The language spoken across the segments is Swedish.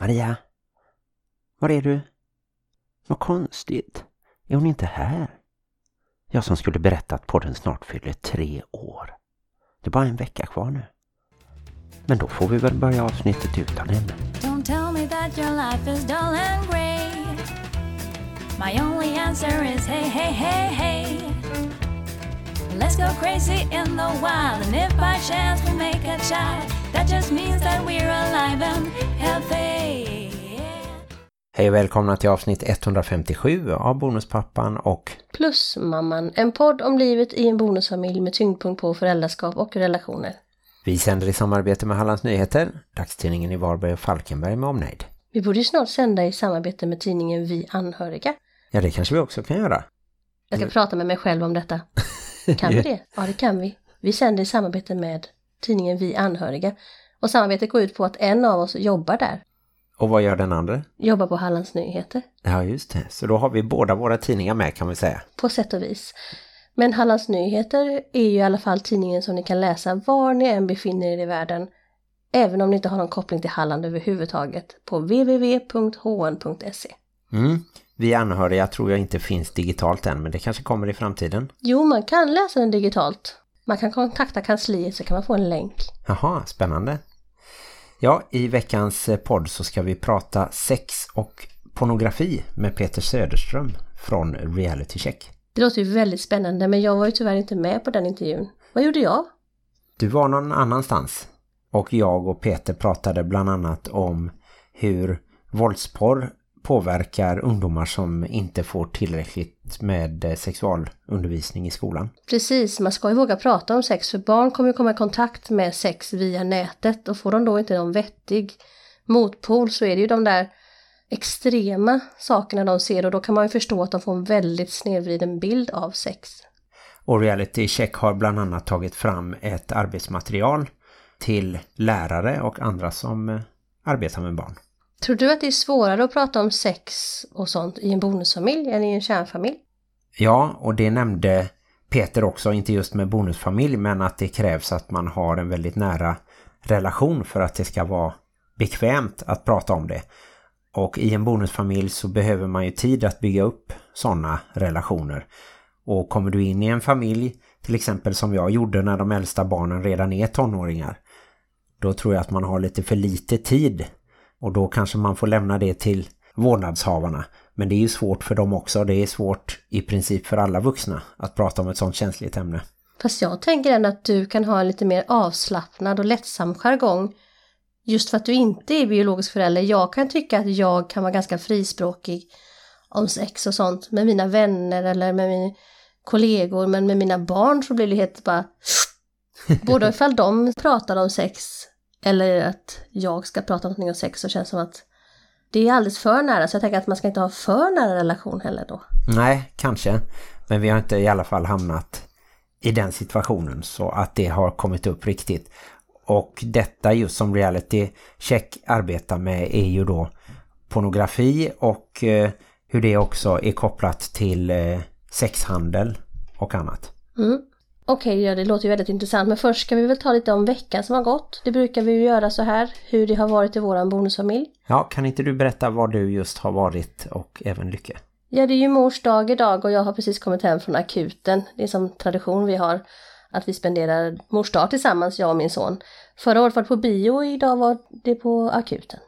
Maria? Var är du? Vad konstigt. Är hon inte här? Jag som skulle berätta att podden snart fyller tre år. Det är bara en vecka kvar nu. Men då får vi väl börja avsnittet utan henne. Don't tell me that your life is dull and grey. My only answer is hey, hey, hey, hey. Let's go crazy in the wild, and if by chance we make a child, that just means that we're alive and healthy. Hej och välkomna till avsnitt 157 av Bonuspappan och Plusmamman, en podd om livet i en bonusfamilj med tyngdpunkt på föräldraskap och relationer. vi sänder i samarbete med Hallands Nyheter, dagstidningen i Varberg och Falkenberg med omnejd. Vi borde ju snart sända i samarbete med tidningen Vi Anhöriga. Ja, det kanske vi också kan göra. Jag ska prata med mig själv om detta. Kan vi det? Ja, det kan vi. Vi sänder i samarbete med tidningen Vi Anhöriga. Och samarbetet går ut på att en av oss jobbar där. Och vad gör den andra? Jobbar på Hallands Nyheter. Ja, just det. Så då har vi båda våra tidningar med kan vi säga. På sätt och vis. Men Hallands Nyheter är ju i alla fall tidningen som ni kan läsa var ni än befinner er i världen. Även om ni inte har någon koppling till Halland överhuvudtaget. På www.hn.se. Mm. Vi anhöriga tror jag inte finns digitalt än, men det kanske kommer i framtiden. Jo, man kan läsa den digitalt. Man kan kontakta kansliet så kan man få en länk. Jaha, spännande. Ja, i veckans eh, podd så ska vi prata sex och pornografi med Peter Söderström från Reality Check. Det låter ju väldigt spännande men jag var ju tyvärr inte med på den intervjun. Vad gjorde jag? Du var någon annanstans och jag och Peter pratade bland annat om hur våldsporr påverkar ungdomar som inte får tillräckligt med eh, sexualundervisning i skolan. Precis, man ska ju våga prata om sex för barn kommer ju komma i kontakt med sex via nätet och får de då inte någon vettig motpol så är det ju de där extrema sakerna de ser och då kan man ju förstå att de får en väldigt snedvriden bild av sex. Och Reality Check har bland annat tagit fram ett arbetsmaterial till lärare och andra som eh, arbetar med barn. Tror du att det är svårare att prata om sex och sånt i en bonusfamilj än i en kärnfamilj? Ja, och det nämnde Peter också, inte just med bonusfamilj, men att det krävs att man har en väldigt nära relation för att det ska vara bekvämt att prata om det. Och i en bonusfamilj så behöver man ju tid att bygga upp sådana relationer. Och kommer du in i en familj, till exempel som jag gjorde när de äldsta barnen redan är tonåringar, då tror jag att man har lite för lite tid. Och då kanske man får lämna det till vårdnadshavarna. Men det är ju svårt för dem också. Det är svårt i princip för alla vuxna att prata om ett sånt känsligt ämne. Fast jag tänker ändå att du kan ha en lite mer avslappnad och lättsam jargong just för att du inte är biologisk förälder. Jag kan tycka att jag kan vara ganska frispråkig om sex och sånt med mina vänner eller med mina kollegor men med mina barn så blir det helt bara både ifall de pratar om sex eller att jag ska prata någonting om sex så känns det som att det är alldeles för nära så jag tänker att man ska inte ha för nära relation heller då. Nej, kanske. Men vi har inte i alla fall hamnat i den situationen så att det har kommit upp riktigt. Och detta just som reality check arbetar med är ju då pornografi och eh, hur det också är kopplat till eh, sexhandel och annat. Mm. Okej, ja, det låter ju väldigt intressant. Men först ska vi väl ta lite om veckan som har gått. Det brukar vi ju göra så här, hur det har varit i våran bonusfamilj. Ja, kan inte du berätta var du just har varit och även Lycke? Ja, det är ju mors dag idag och jag har precis kommit hem från akuten. Det är som tradition vi har att vi spenderar mors dag tillsammans, jag och min son. Förra året var det på bio och idag var det på akuten.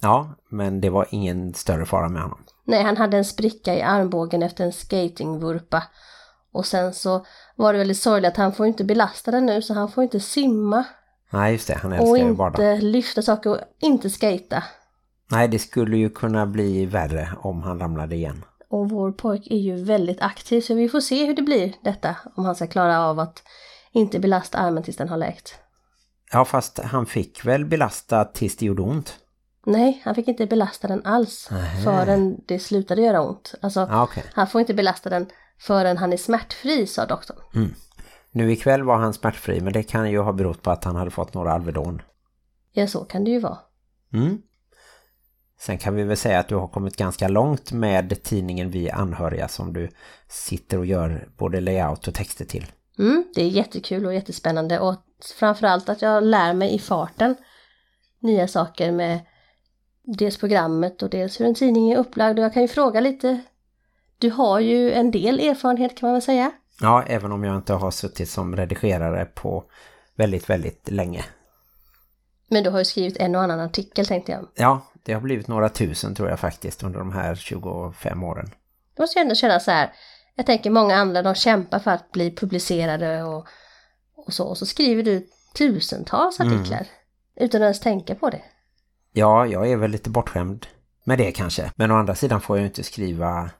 Ja, men det var ingen större fara med honom. Nej, han hade en spricka i armbågen efter en skatingvurpa. Och sen så var det väldigt sorgligt att han får inte belasta den nu så han får inte simma. Nej, just det. Han Och älskar ju vardag. inte lyfta saker och inte skata. Nej, det skulle ju kunna bli värre om han ramlade igen. Och vår pojk är ju väldigt aktiv så vi får se hur det blir detta. Om han ska klara av att inte belasta armen tills den har läkt. Ja, fast han fick väl belasta tills det gjorde ont. Nej, han fick inte belasta den alls Nähä. förrän det slutade göra ont. Alltså, Ja, okej. han får inte belasta den förrän han är smärtfri, sa doktorn. Nu ikväll var han smärtfri, men det kan ju ha berott på att han hade fått några Alvedon. Ja, så kan det ju vara. Mm. Sen kan vi väl säga att du har kommit ganska långt med tidningen Vi anhöriga som du sitter och gör både layout och texter till. Mm, det är jättekul och jättespännande och framförallt att jag lär mig i farten nya saker med dels programmet och dels hur en tidning är upplagd. Och jag kan ju fråga lite, du har ju en del erfarenhet kan man väl säga? Ja, även om jag inte har suttit som redigerare på väldigt, väldigt länge. Men du har ju skrivit en och annan artikel tänkte jag. Ja, det har blivit några tusen tror jag faktiskt under de här 25 åren. Det måste ju ändå kännas så här. Jag tänker många andra de kämpar för att bli publicerade och, och så. Och så skriver du tusentals artiklar utan att ens tänka på det. Ja, jag är väl lite bortskämd med det kanske. Men å andra sidan får jag ju inte skriva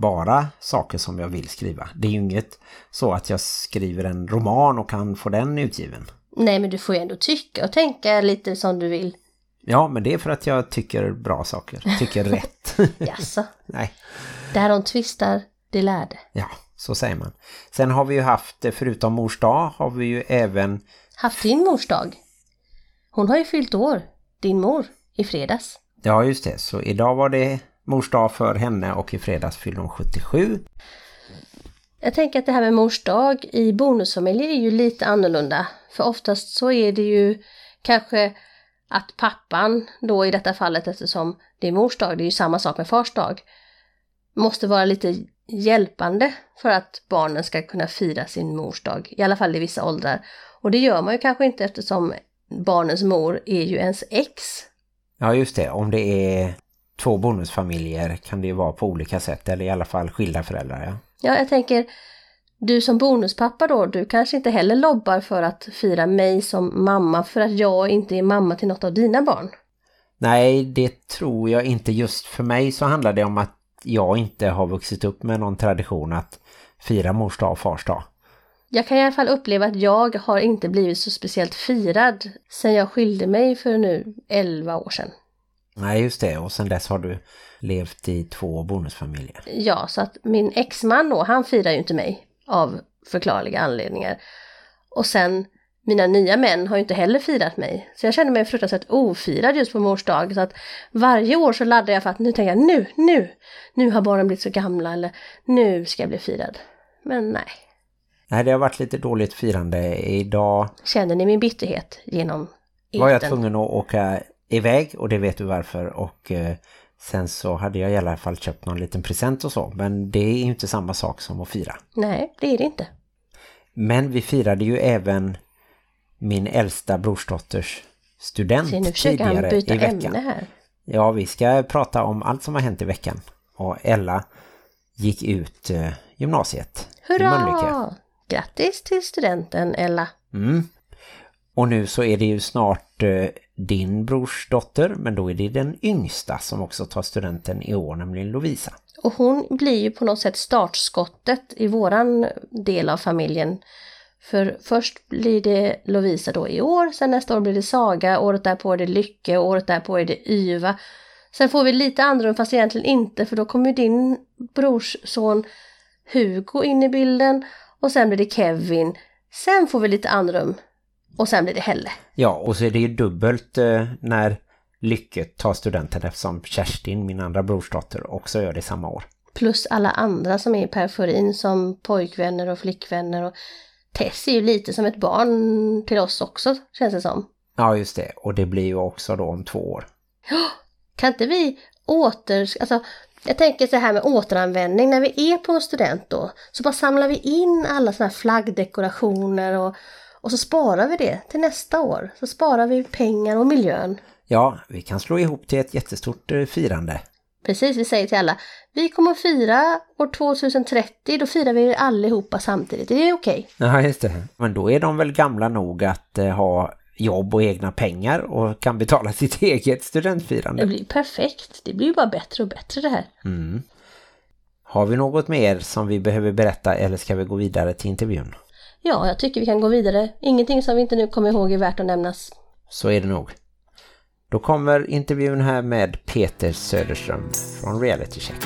bara saker som jag vill skriva. Det är ju inget så att jag skriver en roman och kan få den utgiven. Nej, men du får ju ändå tycka och tänka lite som du vill. Ja, men det är för att jag tycker bra saker. Tycker rätt. Jaså, Nej, där de tvistar, det lärde. ja, så säger man. Sen har vi ju haft, förutom mors dag, har vi ju även... Haft din mors dag. Hon har ju fyllt år, din mor, i fredags. Ja, just det. Så idag var det mors dag för henne och i fredags fyllde hon 77. Jag tänker att det här med mors dag i bonusfamiljer är ju lite annorlunda. För oftast så är det ju kanske att pappan då i detta fallet eftersom det är mors dag, det är ju samma sak med fars dag, måste vara lite hjälpande för att barnen ska kunna fira sin mors dag, i alla fall i vissa åldrar. Och det gör man ju kanske inte eftersom barnens mor är ju ens ex. Ja, just det. Om det är två bonusfamiljer kan det ju vara på olika sätt. Eller i alla fall skilda föräldrar, ja. Ja, jag tänker, du som bonuspappa då, du kanske inte heller lobbar för att fira mig som mamma för att jag inte är mamma till något av dina barn. Nej, det tror jag inte. Just för mig så handlar det om att jag inte har vuxit upp med någon tradition att fira mors dag och fars dag. Jag kan i alla fall uppleva att jag har inte blivit så speciellt firad sen jag skilde mig för nu 11 år sedan. Nej, just det. Och sen dess har du levt i två bonusfamiljer. Ja, så att min exman då, han firar ju inte mig av förklarliga anledningar. Och sen mina nya män har ju inte heller firat mig. Så jag känner mig fruktansvärt ofirad just på mors dag. Så att varje år så laddar jag för att nu tänker jag nu, nu, nu har barnen blivit så gamla eller nu ska jag bli firad. Men nej. Nej, det har varit lite dåligt firande. Idag Känner ni min bitterhet genom var jag tvungen att åka iväg och det vet du varför. Och eh, sen så hade jag i alla fall köpt någon liten present och så. Men det är ju inte samma sak som att fira. Nej, det är det inte. Men vi firade ju även min äldsta brorsdotters student Så nu tidigare byta i veckan. ämne här. Ja, vi ska prata om allt som har hänt i veckan. Och Ella gick ut eh, gymnasiet i Mölnlycke. Hurra! Grattis till studenten Ella. Mm. Och nu så är det ju snart eh, din brors dotter, men då är det den yngsta som också tar studenten i år, nämligen Lovisa. Och hon blir ju på något sätt startskottet i våran del av familjen. För först blir det Lovisa då i år, sen nästa år blir det Saga, året därpå är det Lycke året därpå är det Yva. Sen får vi lite andrum fast egentligen inte för då kommer ju din brors son Hugo in i bilden och sen blir det Kevin. Sen får vi lite andrum och sen blir det Helle. Ja, och så är det ju dubbelt eh, när Lycke tar studenten eftersom Kerstin, min andra brorsdotter, också gör det samma år. Plus alla andra som är i periferin som pojkvänner och flickvänner och Tess är ju lite som ett barn till oss också känns det som. Ja, just det. Och det blir ju också då om två år. Kan inte vi åter... Alltså, jag tänker så här med återanvändning. När vi är på en student då så bara samlar vi in alla såna här flaggdekorationer och, och så sparar vi det till nästa år. Så sparar vi pengar och miljön. Ja, vi kan slå ihop till ett jättestort eh, firande. Precis, vi säger till alla. Vi kommer att fira år 2030, då firar vi allihopa samtidigt. Det är okej. Ja, just det. Men då är de väl gamla nog att eh, ha jobb och egna pengar och kan betala sitt eget Det studentfirande. blir perfekt. Det blir ju bara bättre och bättre det här. Mm. Har vi något mer som vi behöver berätta eller ska vi gå vidare till intervjun? Ja, jag tycker vi kan gå vidare. Ingenting som vi inte nu kommer ihåg är värt att nämnas. Så är det nog. Då kommer intervjun här med Peter Söderström från Reality Check.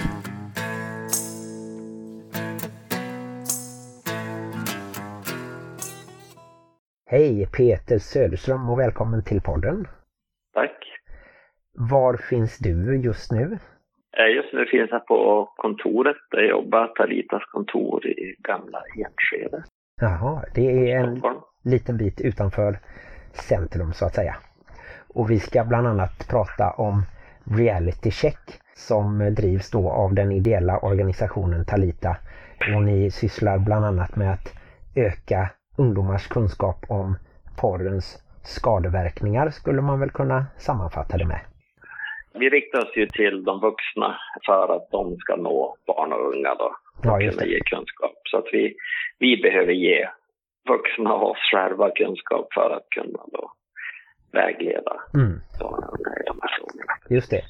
Hej Peter Söderström och välkommen till podden. Tack. Var finns du just nu? Eh, Just nu finns jag på kontoret där jag jobbar, Talitas kontor i gamla Enskede, Jaha, det är en Stockholm. liten bit utanför centrum så att säga. Och vi ska bland annat prata om reality check som drivs då av den ideella organisationen Talita. Och ni sysslar bland annat med att öka ungdomars kunskap om porrens skadeverkningar skulle man väl kunna sammanfatta det med. Vi riktar oss ju till de vuxna för att de ska nå barn och unga då. Ja, kunna ge kunskap. Så att vi, vi behöver ge vuxna och oss själva kunskap för att kunna då vägleda Mm. de här frågorna. Just det.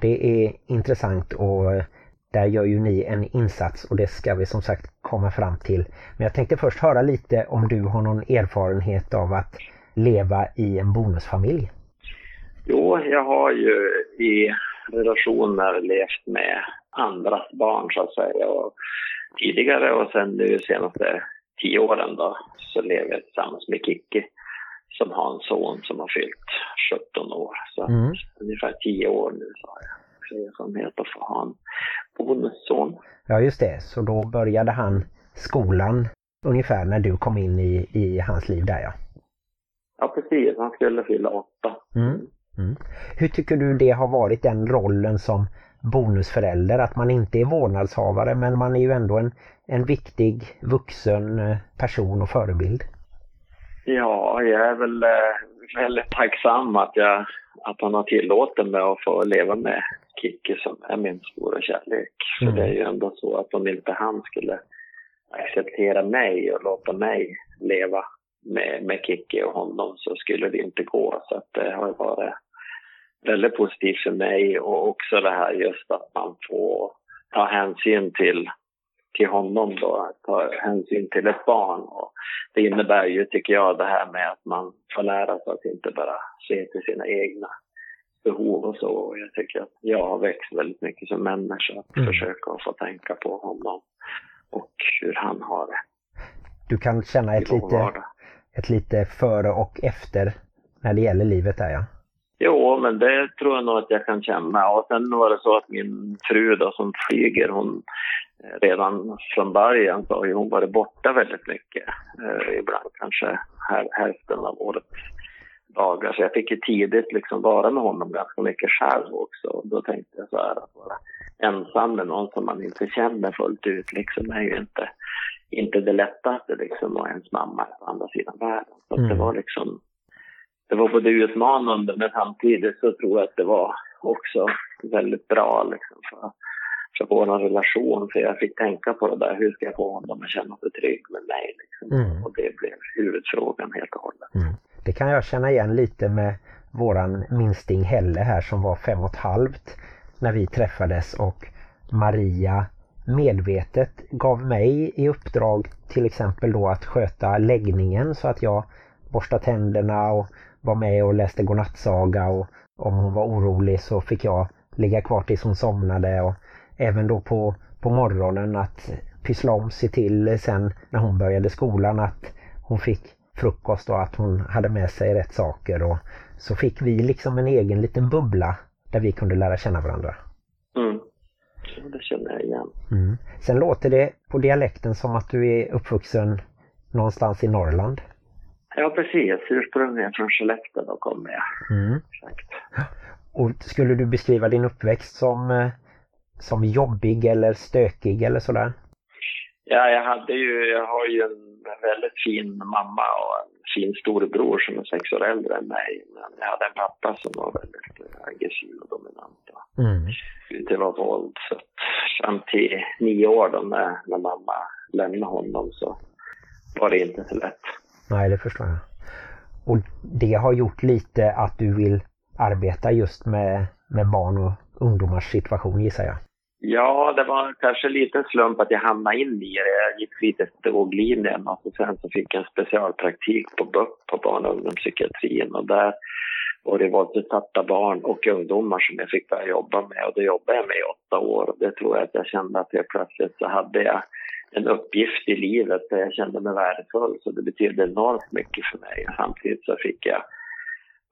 Det är intressant och eh, där gör ju ni en insats och det ska vi som sagt komma fram till. Men jag tänkte först höra lite om du har någon erfarenhet av att leva i en bonusfamilj. Jo, jag har ju i relationer levt med andras barn så att säga. Och tidigare och sen nu senaste tio åren då så lever jag tillsammans med Kikki som har en son som har fyllt 17 år. Så Mm. ungefär tio år nu så har jag erfarenhet av att ha en bonusson. Ja just det, så då började han skolan ungefär när du kom in i, i hans liv där ja. Ja precis, han skulle fylla åtta. Mm. Mm. Hur tycker du det har varit den rollen som bonusförälder? Att man inte är vårdnadshavare men man är ju ändå en, en viktig vuxen eh, person och förebild. Ja, jag är väl eh, väldigt tacksam att, jag, att han har tillåtit mig att få leva med Kikki som är min stora kärlek. För Mm. det är ju ändå så att om inte han skulle acceptera mig och låta mig leva med, med Kikki och honom så skulle det inte gå. Så att det har varit väldigt positivt för mig och också det här just att man får ta hänsyn till, till honom då, ta hänsyn till ett barn. Och det innebär ju, tycker jag, det här med att man får lära sig att inte bara se till sina egna behov och så. Och jag tycker att jag har växt väldigt mycket som människa att Mm. försöka få tänka på honom och hur han har det Du kan känna ett lite, vardag ett lite före och efter när det gäller livet där ja. Jo, men det tror jag nog att jag kan känna. Och sen var det så att min fru då som flyger, hon eh, redan från början så har ju hon varit borta väldigt mycket. Eh, ibland kanske här, hälften av årets dagar. Så jag fick ju tidigt liksom vara med honom ganska mycket själv också. Och då tänkte jag så här att vara ensam med någon som man inte känner fullt ut liksom är ju inte, inte det lättaste liksom. Och ens mamma på andra sidan världen. Så Mm. det var liksom det var både utmanande men samtidigt så tror jag att det var också väldigt bra liksom för, för vår relation. För jag fick tänka på det där, hur ska jag få honom att känna sig trygg med mig? Liksom. Mm. Och det blev huvudfrågan helt och hållet. Mm. Det kan jag känna igen lite med våran minsting Helle här som var fem och ett halvt när vi träffades och Maria medvetet gav mig i uppdrag till exempel då att sköta läggningen så att jag borstade tänderna och var med och läste godnattsaga och om hon var orolig så fick jag ligga kvar tills hon somnade och även då på, på morgonen att pyssla om sig till sen när hon började skolan att hon fick frukost och att hon hade med sig rätt saker och så fick vi liksom en egen liten bubbla där vi kunde lära känna varandra. Mm. Så det känner jag igen. Mm. Sen låter det på dialekten som att du är uppvuxen någonstans i Norrland. Ja, precis. Ursprungligen från Skellefteå då kommer jag. Mm. Exakt. Och skulle du beskriva din uppväxt som, eh, som jobbig eller stökig eller sådär? Ja, jag hade ju, jag har ju en väldigt fin mamma och en fin storebror som är sex år äldre än mig. Men jag hade en pappa som var väldigt eh, aggressiv och dominant. Och Mm. det var våld. Så fram till nio år då när, när mamma lämnade honom så var det inte så lätt. Nej, det förstår jag. Och det har gjort lite att du vill arbeta just med, med barn och ungdomars situation gissar jag. Ja, det var kanske lite en slump att jag hamnade in i det. Jag gick fritidspedagoglinjen och sen så fick jag en specialpraktik på BUP, på barn och ungdomspsykiatrin. Och där var det våldsutsatta barn och ungdomar som jag fick börja jobba med. Och det jobbade jag med i åtta år. Och det tror jag att jag kände att helt plötsligt så hade jag en uppgift i livet där jag kände mig värdefull. Så det betydde enormt mycket för mig. Samtidigt så fick jag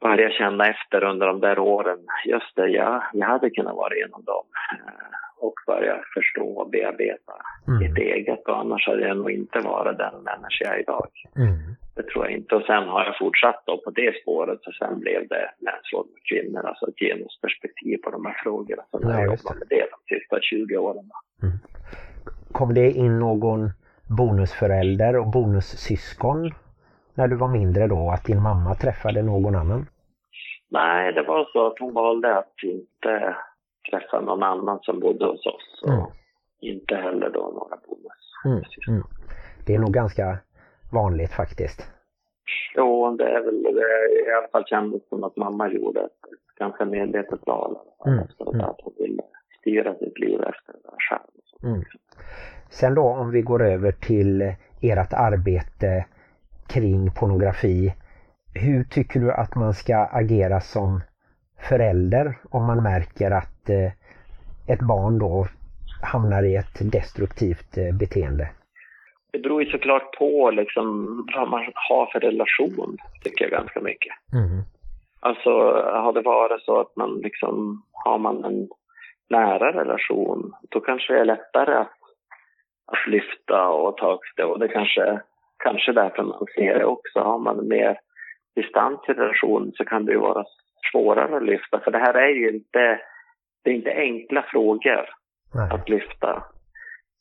börja känna efter under de där åren. Just det, jag, jag hade kunnat vara en av dem. Eh, och börja förstå och bearbeta Mm. mitt eget. Och annars hade jag nog inte varit den människa jag är idag. Mm. Det tror jag inte. Och sen har jag fortsatt då på det spåret. Så sen blev det mäns mot kvinnor, alltså ett genusperspektiv på de här frågorna. Så Ja, jag jobbat med det de sista 20 åren. Kom det in någon bonusförälder och bonussyskon när du var mindre då? Att din mamma träffade någon annan? Nej, det var så att hon valde att inte träffa någon annan som bodde hos oss. Och Mm. inte heller då några bonus. Mm. Mm. Det är nog ganska vanligt faktiskt. Jo, det är väl det i alla fall kändes som att mamma gjorde ett ganska medvetet val. Mm, efter mm. Att hon ville styra sitt liv efter det där själv. Mm. Sen då om vi går över till ert arbete kring pornografi. Hur tycker du att man ska agera som förälder om man märker att eh, ett barn då hamnar i ett destruktivt eh, beteende? Det beror ju såklart på liksom, vad man har för relation, tycker jag ganska mycket. Mm. Alltså, har det varit så att man liksom, har man en nära relation, då kanske det är lättare att, att lyfta och ta upp det. Och det kanske, kanske därför man ser det också. Har man mer distans i relation så kan det ju vara svårare att lyfta. För det här är ju inte, det är inte enkla frågor Nej. att lyfta.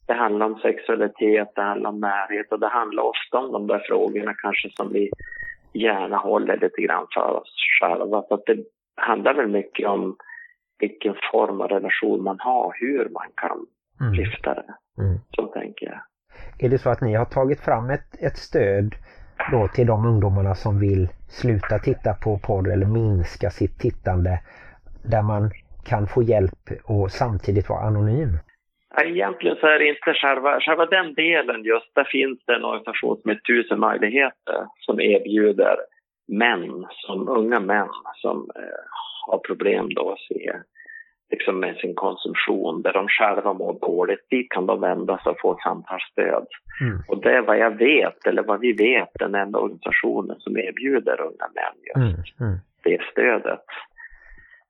Det handlar om sexualitet, det handlar om närhet och det handlar ofta om de där frågorna kanske som vi gärna håller lite grann för oss själva. Så att det handlar väl mycket om vilken form av relation man har, hur man kan Mm. lyfta det. Mm. Så tänker jag. Är det så att ni har tagit fram ett, ett stöd då till de ungdomarna som vill sluta titta på porr eller minska sitt tittande där man kan få hjälp och samtidigt vara anonym? Egentligen så är det inte själva, själva den delen just, där finns det en organisation som heter Tusen möjligheter som erbjuder män, som unga män som eh, har problem då att se liksom med sin konsumtion, där de själva mår dåligt, dit kan de vända sig och få samtalsstöd. Mm. Och det är vad jag vet, eller vad vi vet, den enda organisationen som erbjuder unga män just Mm. Mm. det stödet.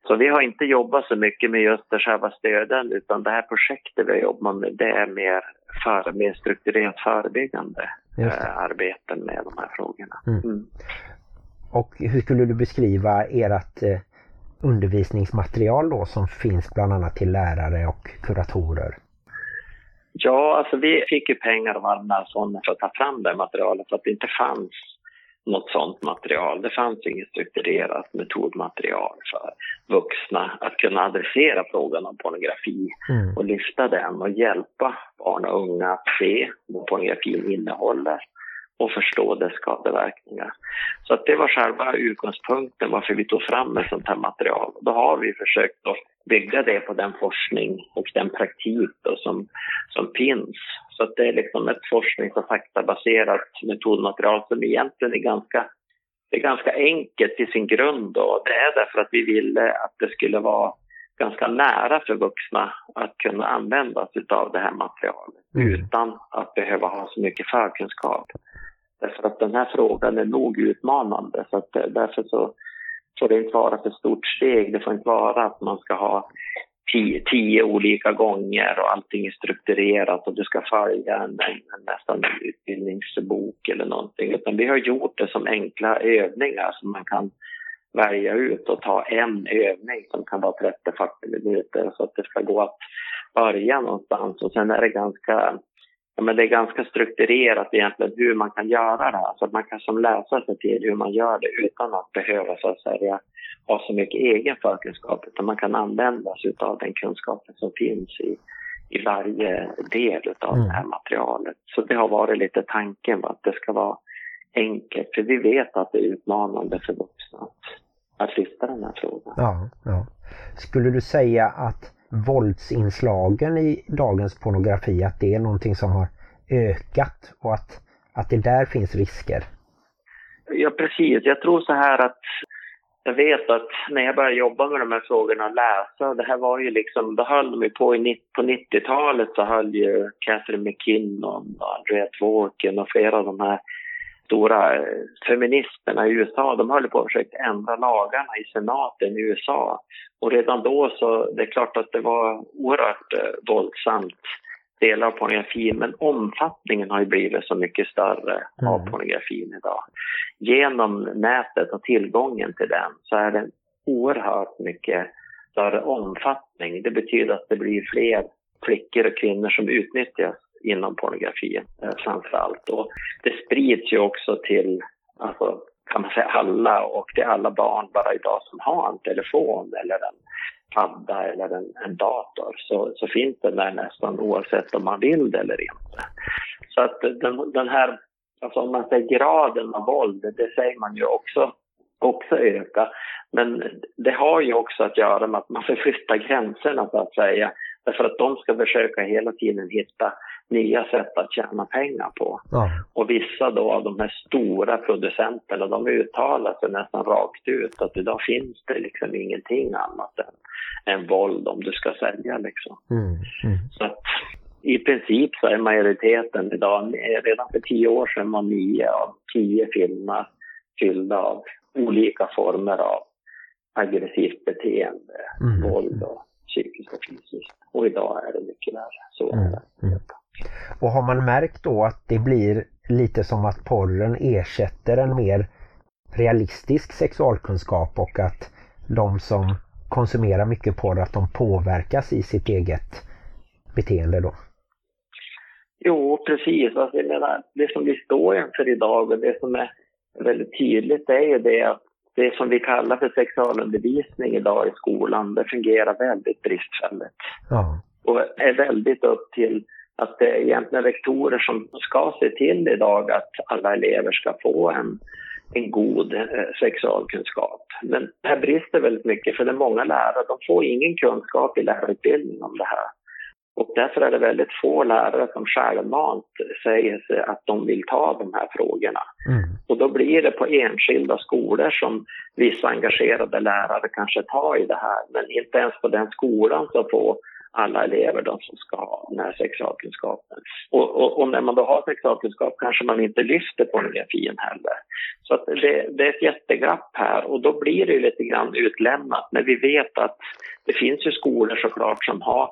Så vi har inte jobbat så mycket med just det själva stöden utan det här projektet vi har jobbat med det är mer, för, mer strukturerat förebyggande eh, arbete med de här frågorna. Mm. Mm. Och hur skulle du beskriva ert eh, undervisningsmaterial då som finns bland annat till lärare och kuratorer? Ja, alltså vi fick ju pengar av arvsfonden för att ta fram det materialet för att det inte fanns något sådant material. Det fanns inget strukturerat metodmaterial för vuxna att kunna adressera frågan om pornografi Mm. och lyfta den och hjälpa barn och unga att se vad pornografin innehåller och förstå dess skadeverkningar. Så att det var själva utgångspunkten varför vi tog fram ett sånt här material. Då har vi försökt att bygga det på den forskning och den praktik då som, som finns. Så att det är liksom ett forsknings och faktabaserat metodmaterial som egentligen är ganska det är ganska enkelt i sin grund Då. det är därför att vi ville att det skulle vara ganska nära för vuxna att kunna använda sig av det här materialet Mm. utan att behöva ha så mycket förkunskap. Därför att den här frågan är nog utmanande så att eh, därför så får det inte vara för stort steg. Det får inte vara att man ska ha tio, tio olika gånger och allting är strukturerat och du ska följa en, en, en nästan en utbildningsbok eller någonting. Utan vi har gjort det som enkla övningar som man kan välja ut och ta en övning som kan vara 30-40 minuter så att det ska gå att börja någonstans och sen är det ganska Ja, men det är ganska strukturerat egentligen hur man kan göra det här. Så att man kan som läsa sig till hur man gör det utan att behöva så att säga ha så mycket egen förkunskap. Utan man kan använda sig av den kunskapen som finns i, i varje del av Mm. det här materialet. Så det har varit lite tanken va, att det ska vara enkelt. För vi vet att det är utmanande för vuxna att, att lyfta den här frågan. Ja, ja. Skulle du säga att våldsinslagen i dagens pornografi, att det är någonting som har ökat och att, att det där finns risker? Ja, precis. Jag tror så här att jag vet att när jag började jobba med de här frågorna och läsa, det här var ju liksom, då höll de ju på i, på 90-talet så höll ju Catherine McKinnon och Andrea Dworkin och flera av de här stora eh, feministerna i USA, de höll på att försöka ändra lagarna i senaten i USA. Och redan då så, det är klart att det var oerhört eh, våldsamt delar av pornografin, men omfattningen har ju blivit så mycket större mm. av pornografin idag. Genom nätet och tillgången till den så är det oerhört mycket större omfattning. Det betyder att det blir fler flickor och kvinnor som utnyttjas inom pornografin eh, framför allt. Och det sprids ju också till, alltså, kan man säga alla och det är alla barn bara idag som har en telefon eller en padda eller en, en dator så, så finns den där nästan oavsett om man vill det eller inte. Så att den, den här, alltså om man säger graden av våld, det säger man ju också, också öka. Men det har ju också att göra med att man förflyttar gränserna så att säga. Därför att de ska försöka hela tiden hitta nya sätt att tjäna pengar på. Ja. Och vissa då av de här stora producenterna, de uttalar sig nästan rakt ut att idag finns det liksom ingenting annat än, än våld om du ska sälja liksom. Mm. Mm. Så att i princip så är majoriteten idag, redan för tio år sedan var nio av tio filmer fyllda av olika former av aggressivt beteende, mm. våld och psykiskt och fysiskt. Och idag är det mycket värre. Så mm. mm. Och har man märkt då att det blir lite som att porren ersätter en mer realistisk sexualkunskap och att de som konsumerar mycket porr att de påverkas i sitt eget beteende då? Jo, precis. Alltså, jag menar, det som vi står inför idag och det som är väldigt tydligt är ju det att det som vi kallar för sexualundervisning idag i skolan, det fungerar väldigt bristfälligt. Ja. Och är väldigt upp till att det är egentligen rektorer som ska se till idag att alla elever ska få en, en god eh, sexualkunskap. Men det här brister väldigt mycket för det är många lärare, de får ingen kunskap i lärarutbildning om det här. Och därför är det väldigt få lärare som självmant säger sig att de vill ta de här frågorna. Mm. Och då blir det på enskilda skolor som vissa engagerade lärare kanske tar i det här. Men inte ens på den skolan så får alla elever de som ska ha den här sexualkunskapen. Och, och, och, när man då har sexualkunskap kanske man inte lyfter pornografin heller. Så att det, det är ett jätteglapp här och då blir det lite grann utlämnat. Men vi vet att det finns ju skolor såklart som har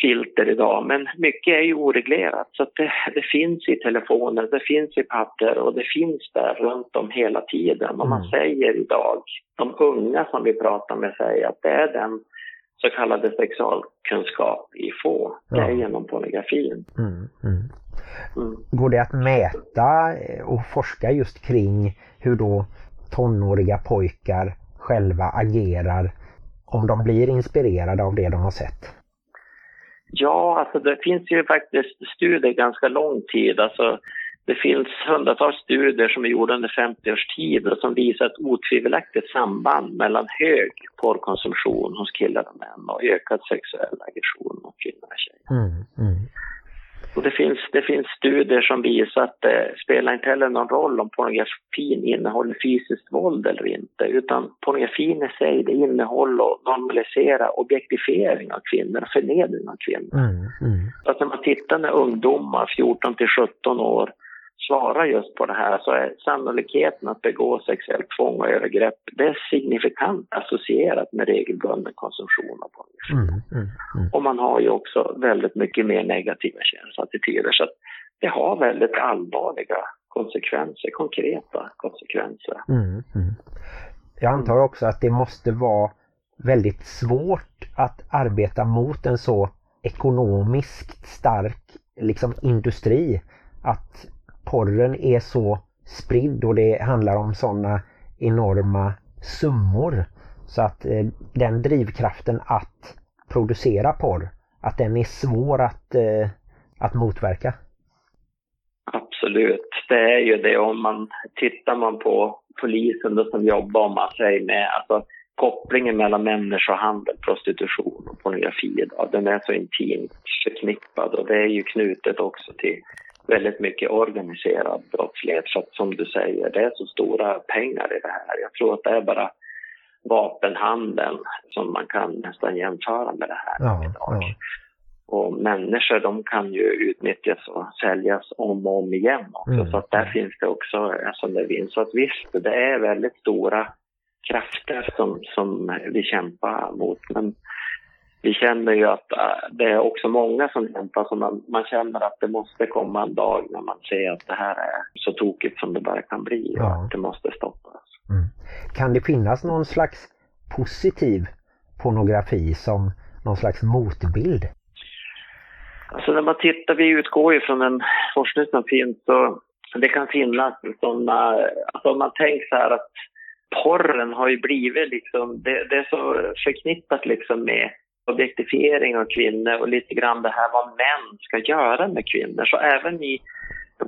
filter idag, men mycket är ju oreglerat. Så det, det, finns i telefoner, det finns i papper och det finns där runt om hela tiden. Och man mm. säger idag, de unga som vi pratar med säger att det är den så kallade sexualkunskap vi får. Det är genom pornografin. Mm, mm. Mm. Går det att mäta och forska just kring hur då tonåriga pojkar själva agerar om de blir inspirerade av det de har sett? Ja, alltså det finns ju faktiskt studier ganska lång tid. Alltså det finns hundratals studier som är gjorda under 50 års tid och som visar ett otvivelaktigt samband mellan hög porrkonsumtion hos killar och män och ökad sexuell aggression mot kvinnor och tjejer. Mm, mm. Och det finns, det finns studier som visar att det spelar inte heller någon roll om pornografin innehåller fysiskt våld eller inte, utan pornografin i sig, det innehåller och normaliserar objektifiering av kvinnor, förnedring av kvinnor. Mm, mm. Att när man tittar när ungdomar, 14 till 17 år, svarar just på det här så är sannolikheten att begå sexuellt tvång och övergrepp det är signifikant associerat med regelbunden konsumtion av pornografi. Mm, mm, mm. Och man har ju också väldigt mycket mer negativa känsloattityder så att det har väldigt allvarliga konsekvenser, konkreta konsekvenser. Mm, mm. Jag antar också att det måste vara väldigt svårt att arbeta mot en så ekonomiskt stark liksom industri att porren är så spridd och det handlar om sådana enorma summor. Så att eh, den drivkraften att producera porr, att den är svår att, eh, att motverka. Absolut, det är ju det om man tittar man på polisen då som jobbar om man säger med alltså kopplingen mellan människohandel, prostitution och pornografi idag, den är så intimt förknippad och det är ju knutet också till väldigt mycket organiserad brottslighet. Så att, som du säger, det är så stora pengar i det här. Jag tror att det är bara vapenhandeln som man kan nästan jämföra med det här ja, idag. Ja. och människor de kan ju utnyttjas och säljas om och om igen också. Mm. Så att där finns det också sån där vinst. Så att visst, det är väldigt stora krafter som, som vi kämpar mot. Men vi känner ju att äh, det är också många som kämpar så man, man känner att det måste komma en dag när man ser att det här är så tokigt som det bara kan bli och Ja. att det måste stoppas. Mm. Kan det finnas någon slags positiv pornografi som någon slags motbild? Alltså när man tittar, vi utgår ju från en forskning som finns så det kan finnas sådana, alltså om man tänker så här att porren har ju blivit liksom, det, det är så förknippat liksom med objektifiering av kvinnor och lite grann det här vad män ska göra med kvinnor. Så även i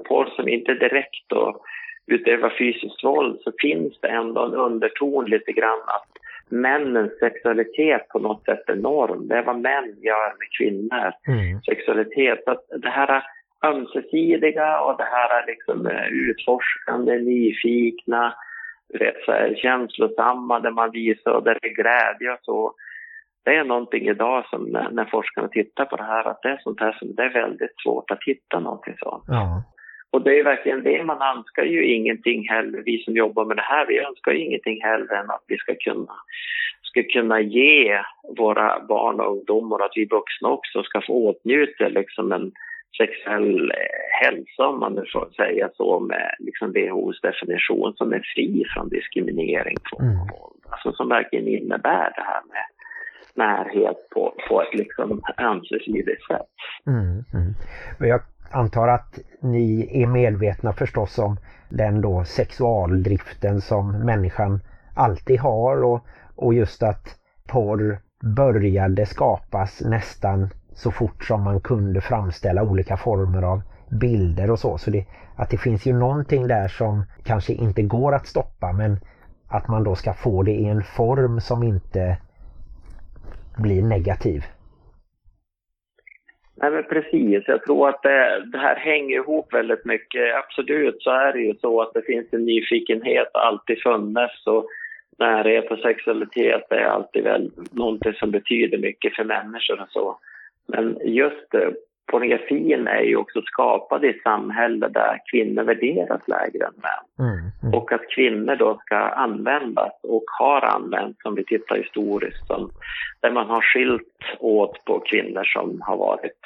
porr som inte direkt då utövar fysiskt våld så finns det ändå en underton lite grann att männens sexualitet på något sätt är norm. Det är vad män gör med kvinnor Mm. sexualitet. Så att det här ömsesidiga och det här liksom eh, utforskande, nyfikna, vet, så här, känslosamma där man visar och där det är glädje och så. Det är någonting idag som när, forskarna tittar på det här att det är sånt här som det är väldigt svårt att hitta någonting sånt. Ja. Och det är verkligen det man önskar ju ingenting heller, vi som jobbar med det här, vi önskar ju ingenting hellre än att vi ska kunna, ska kunna ge våra barn och ungdomar, att vi vuxna också ska få åtnjuta liksom en sexuell eh, hälsa, om man nu får säga så, med liksom WHOs definition som är fri från diskriminering, tvång Mm. våld. Alltså som verkligen innebär det här med närhet på, på ett liksom ömsesidigt sätt. Mm, mm. Och jag antar att ni är medvetna förstås om den då sexualdriften som människan alltid har och, och just att porr började skapas nästan så fort som man kunde framställa olika former av bilder och så. Så det, att det finns ju någonting där som kanske inte går att stoppa men att man då ska få det i en form som inte blir negativ. Nej men precis, jag tror att det, det här hänger ihop väldigt mycket. Absolut så är det ju så att det finns en nyfikenhet alltid funnits och närhet och sexualitet är alltid väl någonting som betyder mycket för människor och så. Men just pornografin är ju också skapad i ett samhälle där kvinnor värderas lägre än män. Mm, mm. Och att kvinnor då ska användas och har använts, om vi tittar historiskt, som, där man har skilt åt på kvinnor som har varit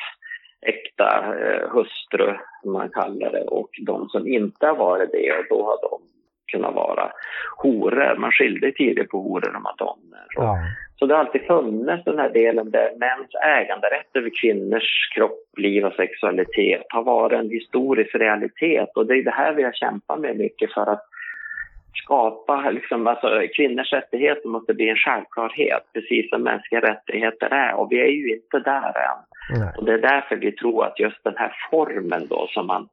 äkta eh, hustru, som man kallar det, och de som inte har varit det, och då har de kunnat vara horor. Man skilde tidigt på horor och madonner. Ja. Så det har alltid funnits den här delen där mäns äganderätt över kvinnors kropp, liv och sexualitet har varit en historisk realitet. Och det är det här vi har kämpat med mycket för att skapa, liksom, alltså kvinnors rättigheter måste bli en självklarhet, precis som mänskliga rättigheter är. Och vi är ju inte där än. Nej. Och det är därför vi tror att just den här formen då som man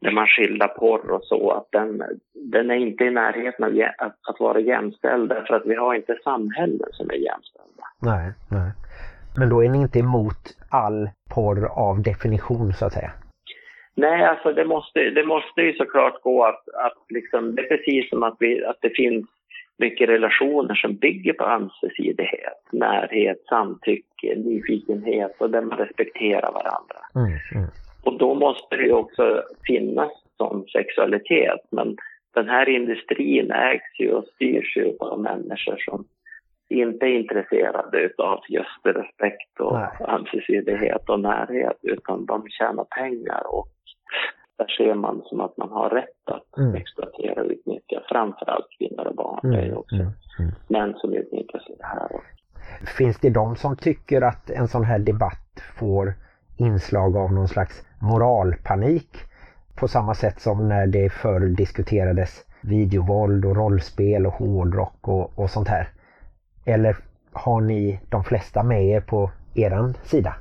där man skildrar porr och så, att den, den är inte i närheten av att, att vara jämställd därför att vi har inte samhällen som är jämställda. Nej, nej. Men då är ni inte emot all porr av definition så att säga? Nej, alltså det måste, det måste ju såklart gå att, att liksom, det är precis som att, vi, att det finns mycket relationer som bygger på ömsesidighet, närhet, samtycke, nyfikenhet och där man respekterar varandra. Mm, mm. Och då måste det ju också finnas sån sexualitet. Men den här industrin ägs ju och styrs ju av människor som inte är intresserade av just respekt och Nej. ömsesidighet och närhet utan de tjänar pengar och där ser man som att man har rätt att Mm. exploatera och utnyttja framförallt kvinnor och barn. Mm, Det är också mm, mm. män som utnyttjas i det här. Finns det de som tycker att en sån här debatt får inslag av någon slags moralpanik på samma sätt som när det förr diskuterades videovåld och rollspel och hårdrock och, och sånt här? Eller har ni de flesta med er på eran sida?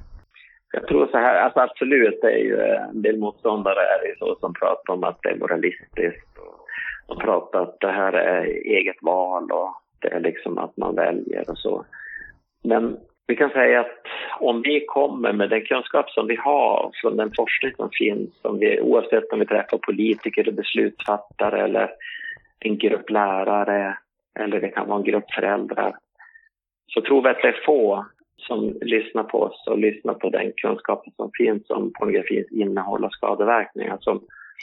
Jag tror så här, alltså absolut, det är ju eh, en del motståndare är det ju så som pratar om att det är moralistiskt. Och de pratar att det här är eget val och det är liksom att man väljer och så. Men vi kan säga att om vi kommer med den kunskap som vi har från den forskning som finns, om vi, oavsett om vi träffar politiker eller beslutsfattare eller en grupp lärare eller det kan vara en grupp föräldrar, så tror vi att det är få som lyssnar på oss och lyssnar på den kunskapen som finns om pornografins innehåll och skadeverkningar som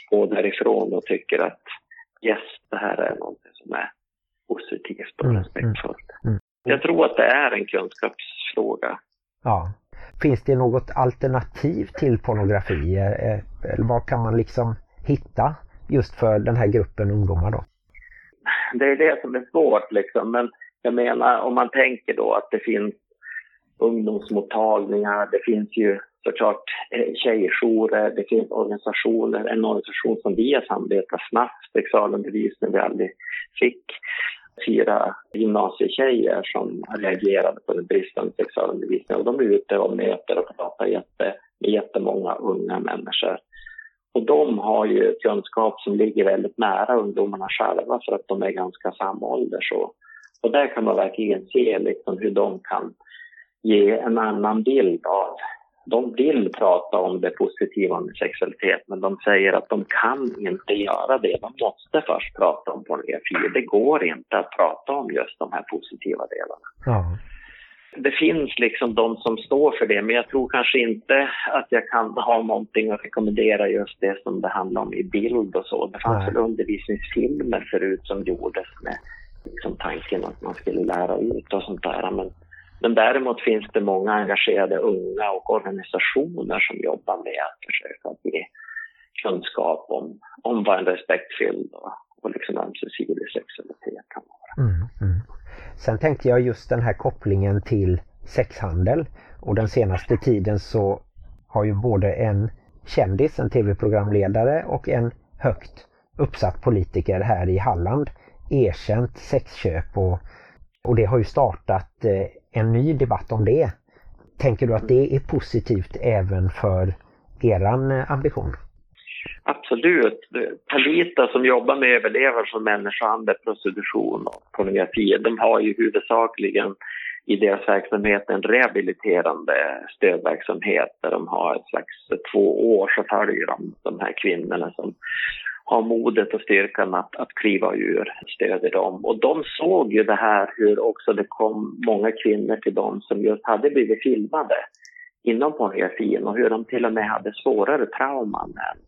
går därifrån och tycker att yes, det här är något som är positivt och Mm, respektfullt. mm. Jag tror att det är en kunskapsfråga. Ja. Finns det något alternativ till pornografi? Eh, eh, Eller vad kan man liksom hitta just för den här gruppen ungdomar då? det är det som är svårt liksom. Men jag menar om man tänker då att det finns ungdomsmottagningar, det finns ju såklart eh, tjejjourer, det finns organisationer, en organisation som vi har samarbetat SNAF, sexualundervisning vi aldrig fick. Fyra gymnasietjejer som reagerade på den bristande sexualundervisningen och de är ute och möter och pratar jätte, med jättemånga unga människor. Och de har ju kunskap som ligger väldigt nära ungdomarna själva för att de är ganska samålders. Och, och där kan man verkligen se liksom hur de kan ge en annan bild av de vill prata om det positiva med sexualitet men de säger att de kan inte göra det. De måste först prata om pornografi. Det går inte att prata om just de här positiva delarna Ja. det finns liksom de som står för det, men jag tror kanske inte att jag kan ha någonting att rekommendera just det som det handlar om i bild och så. Det fanns Nej. väl undervisningsfilmer förut som gjordes med liksom tanken att man skulle lära ut och sånt där. Men, men däremot finns det många engagerade unga och organisationer som jobbar med att försöka ge kunskap om, om vad en respektfylld och, och liksom ömsesidig sexualitet kan vara. Mm, mm. Sen tänkte jag just den här kopplingen till sexhandel och den senaste tiden så har ju både en kändis, en tv-programledare och en högt uppsatt politiker här i Halland erkänt sexköp och, och det har ju startat eh, en ny debatt om det. Tänker du att det är positivt även för eran eh, ambition? Absolut. Talita som jobbar med överlevare som människohandel, prostitution och pornografi, de har ju huvudsakligen i deras verksamhet en rehabiliterande stödverksamhet där de har ett slags eh, två år så följer de de här kvinnorna som har modet och styrkan att, att kliva ur, stöder dem. Och de såg ju det här hur också det kom många kvinnor till dem som just hade blivit filmade inom pornografin och hur de till och med hade svårare trauman än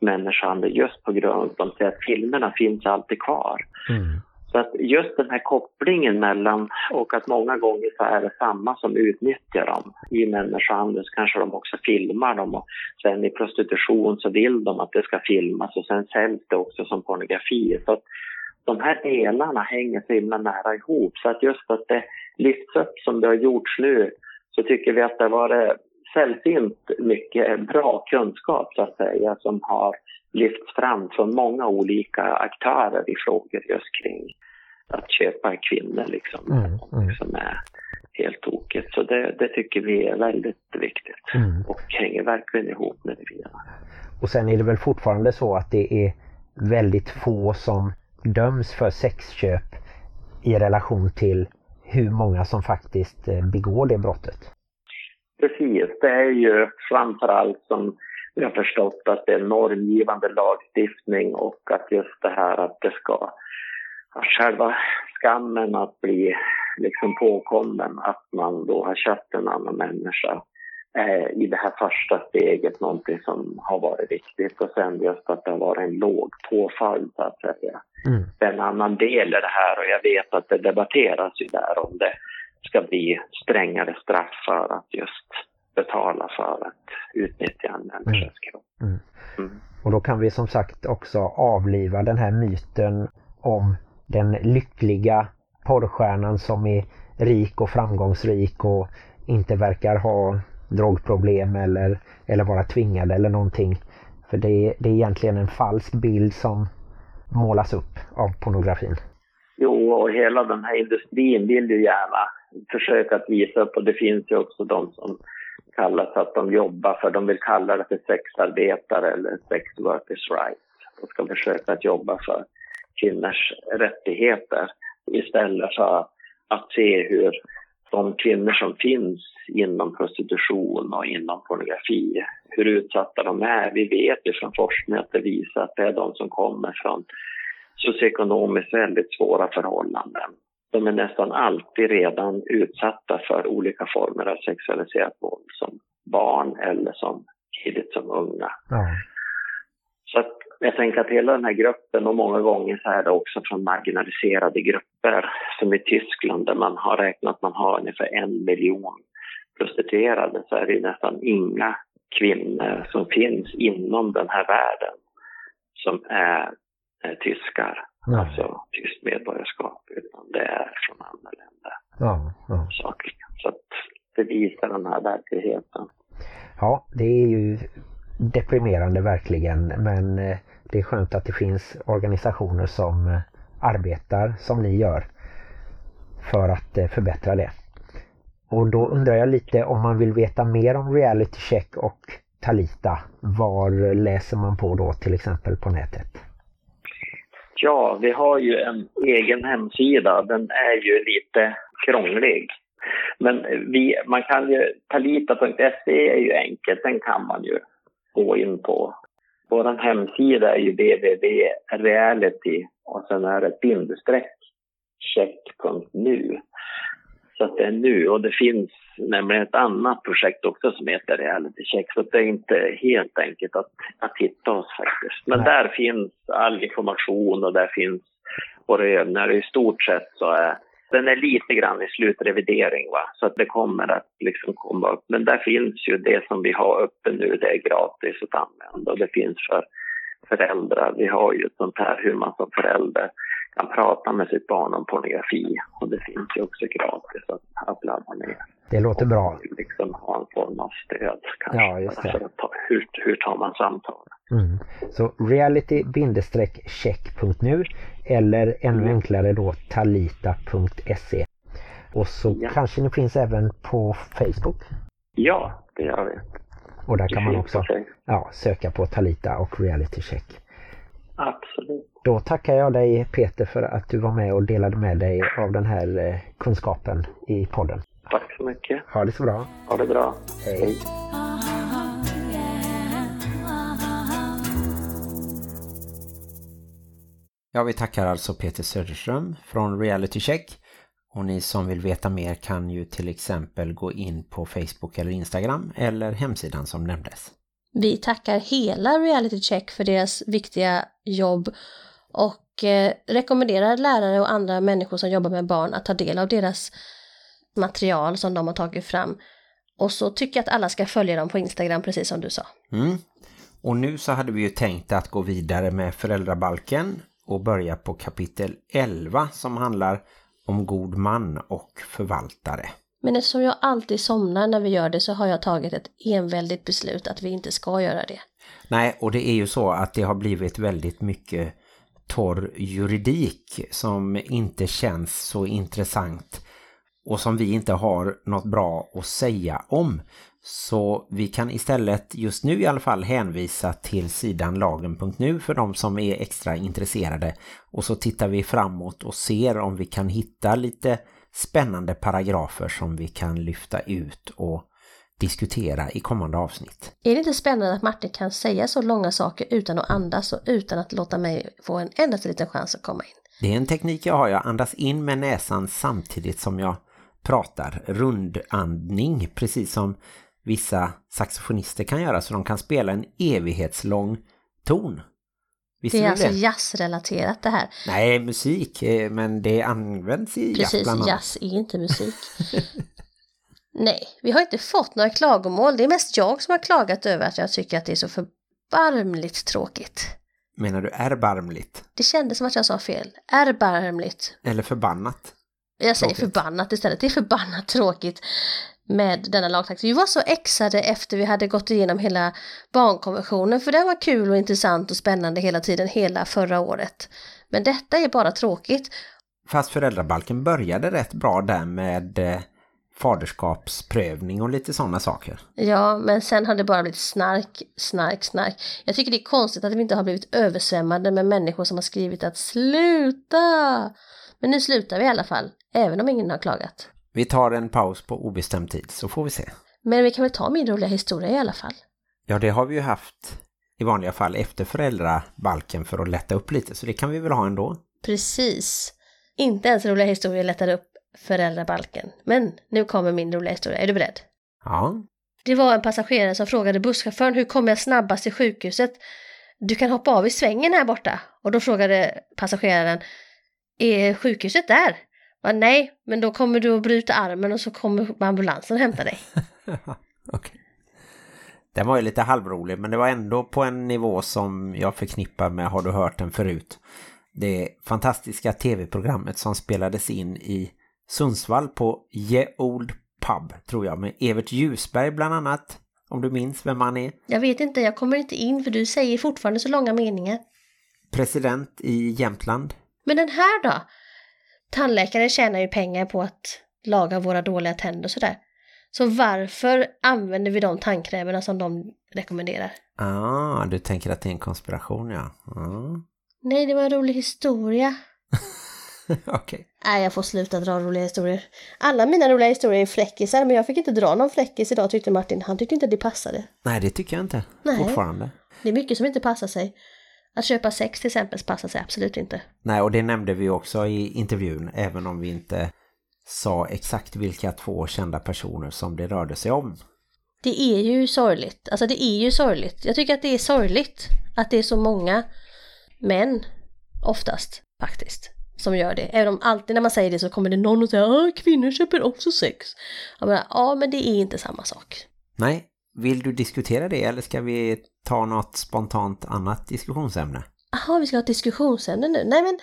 människan just på grund av att filmerna finns alltid kvar. Mm. Så att just den här kopplingen mellan och att många gånger så är det samma som utnyttjar dem. I människohandel så kanske de också filmar dem och sen i prostitution så vill de att det ska filmas och sen säljs det också som pornografi. Så att de här delarna hänger så himla nära ihop så att just att det lyfts upp som det har gjorts nu så tycker vi att det har varit sällsynt mycket bra kunskap så att säga som har lyfts fram från många olika aktörer i frågor just kring att köpa kvinnor liksom, Mm, mm. som är helt tokigt. Så det, det tycker vi är väldigt viktigt Mm. och hänger verkligen ihop med det fina. Och sen är det väl fortfarande så att det är väldigt få som döms för sexköp i relation till hur många som faktiskt eh, begår det brottet. Precis, det är ju framförallt som vi har förstått att det är normgivande lagstiftning och att just det här att det ska att själva skammen att bli liksom påkommen att man då har köpt en annan människa är i det här första steget någonting som har varit viktigt och sen just att det har varit en låg påföljd så att säga. Mm. Det är en annan del i det här och jag vet att det debatteras ju där om det ska bli strängare straff för att just betala för att utnyttja en människas kropp. Mm. Mm. Och då kan vi som sagt också avliva den här myten om den lyckliga porrstjärnan som är rik och framgångsrik och inte verkar ha drogproblem eller, eller vara tvingad eller någonting. För det är, det är egentligen en falsk bild som målas upp av pornografin. Jo, och hela den här industrin vill ju gärna försöka att visa upp och det finns ju också de som kallar sig att de jobbar för, de vill kalla det för sexarbetare eller sex workers rights de ska försöka att jobba för kvinnors rättigheter istället för att se hur de kvinnor som finns inom prostitution och inom pornografi, hur utsatta de är. Vi vet ju från forskning att det visar att det är de som kommer från socioekonomiskt väldigt svåra förhållanden de är nästan alltid redan utsatta för olika former av sexualiserat våld som barn eller som tidigt som unga. Ja. Så att jag tänker att hela den här gruppen och många gånger så är det också från marginaliserade grupper som i Tyskland där man har räknat att man har ungefär en miljon prostituerade så är det nästan inga kvinnor som finns inom den här världen som är, är tyskar, Nej. alltså tyskt medborgarskap, utan det är från andra länder Ja, ja. sakligen. Så att det visar den här verkligheten. ja, det är ju deprimerande verkligen men eh, det är skönt att det finns organisationer som eh, arbetar som ni gör för att eh, förbättra det. Och då undrar jag lite om man vill veta mer om Reality Check och Talita. Var läser man på då till exempel på nätet? Ja, vi har ju en egen hemsida. Den är ju lite krånglig. Men vi, man kan ju, talita.se är ju enkelt, den kan man ju gå in på. Vår hemsida är ju www.reality och sen är det ett bindestreck check.nu. Så att det är nu och det finns nämligen ett annat projekt också som heter Reality Check så det är inte helt enkelt att, att hitta oss faktiskt. Men Nej. där finns all information och där finns våra övningar. I stort sett så är den är lite grann i slutrevidering va, så att det kommer att liksom komma upp. Men där finns ju det som vi har uppe nu, det är gratis att använda och det finns för föräldrar. Vi har ju ett sånt här hur man som förälder kan prata med sitt barn om pornografi och det finns ju också gratis att, att ladda ner. Det låter bra. Och liksom ha en form av stöd kanske. Ja, just det. Ta, hur, hur tar man samtal? Mm. Så reality-check.nu eller ännu enklare då talita.se. Och så Ja. kanske ni finns även på Facebook. Ja, det gör vi. Och där kan man också ja, söka på Talita och Reality Check. Absolut. Då tackar jag dig Peter för att du var med och delade med dig av den här eh, kunskapen i podden. Tack så mycket. Ha det så bra. Ha det bra. Hej. Ja, vi tackar alltså Peter Söderström från Reality Check. Och ni som vill veta mer kan ju till exempel gå in på Facebook eller Instagram eller hemsidan som nämndes. Vi tackar hela Reality Check för deras viktiga jobb och eh, rekommenderar lärare och andra människor som jobbar med barn att ta del av deras material som de har tagit fram. Och så tycker jag att alla ska följa dem på Instagram precis som du sa. Mm. Och nu så hade vi ju tänkt att gå vidare med föräldrabalken och börja på kapitel 11 som handlar om god man och förvaltare. Men eftersom jag alltid somnar när vi gör det så har jag tagit ett enväldigt beslut att vi inte ska göra det. Nej, och det är ju så att det har blivit väldigt mycket torr juridik som inte känns så intressant och som vi inte har något bra att säga om. Så vi kan istället just nu i alla fall hänvisa till sidan lagen.nu för de som är extra intresserade. Och så tittar vi framåt och ser om vi kan hitta lite spännande paragrafer som vi kan lyfta ut och diskutera i kommande avsnitt. Är det inte spännande att Martin kan säga så långa saker utan att andas och utan att låta mig få en endaste liten chans att komma in? Det är en teknik jag har. Jag andas in med näsan samtidigt som jag pratar. Rundandning, precis som vissa saxofonister kan göra så de kan spela en evighetslång ton. Visste Det är alltså det? jazzrelaterat det här. Nej, musik, eh, men det används i jazz Precis, bland annat. jazz är inte musik. Nej, vi har inte fått några klagomål. Det är mest jag som har klagat över att jag tycker att det är så förbarmligt tråkigt. Menar du erbarmligt? Det kändes som att jag sa fel. Erbarmligt. Eller förbannat? Jag säger Tråkigt. förbannat istället. Det är förbannat tråkigt med denna lagtext. Vi var så exade efter vi hade gått igenom hela barnkonventionen för det var kul och intressant och spännande hela tiden, hela förra året. Men detta är bara tråkigt. Fast föräldrabalken började rätt bra där med eh, faderskapsprövning och lite sådana saker. Ja, men sen har det bara blivit snark, snark, snark. Jag tycker det är konstigt att vi inte har blivit översvämmade med människor som har skrivit att sluta! Men nu slutar vi i alla fall, även om ingen har klagat. Vi tar en paus på obestämd tid så får vi se. Men vi kan väl ta min roliga historia i alla fall. Ja, det har vi ju haft i vanliga fall efter föräldrabalken för att lätta upp lite, så det kan vi väl ha ändå. Precis. Inte ens roliga historier lättar upp föräldrabalken. Men nu kommer min roliga historia. Är du beredd? Ja, Det var en passagerare som frågade busschauffören hur kommer jag snabbast till sjukhuset? Du kan hoppa av i svängen här borta. Och då frågade passageraren Är sjukhuset där? Va, Nej, men då kommer du att bryta armen och så kommer ambulansen hämta dig. okej. Den var ju lite halvrolig men det var ändå på en nivå som jag förknippar med Har du hört den förut? Det fantastiska tv-programmet som spelades in i Sundsvall på Ye Old Pub tror jag med Evert Ljusberg bland annat. Om du minns vem han är. Jag vet inte, jag kommer inte in för du säger fortfarande så långa meningar. President i Jämtland. Men den här då? Tandläkare tjänar ju pengar på att laga våra dåliga tänder och sådär. Så varför använder vi de tandkrämerna som de rekommenderar? Ah, du tänker att det är en konspiration, ja. Ah. Nej, det var en rolig historia. Okej. Nej, jag får sluta dra roliga historier. Alla mina roliga historier är fräckisar, men jag fick inte dra någon fräckis idag tyckte Martin. Han tyckte inte det passade. Nej, det tycker jag inte. Nej. Fortfarande. Det är mycket som inte passar sig. Att köpa sex till exempel passar sig absolut inte. Nej, och det nämnde vi också i intervjun, även om vi inte sa exakt vilka två kända personer som det rörde sig om. Det är ju sorgligt. Alltså det är ju sorgligt. Jag tycker att det är sorgligt att det är så många män, oftast faktiskt, som gör det. Även om alltid när man säger det så kommer det någon och säger att kvinnor köper också sex. Jag menar, ja, men det är inte samma sak. Nej, vill du diskutera det eller ska vi ta något spontant annat diskussionsämne? Jaha, vi ska ha ett diskussionsämne nu. Nej men,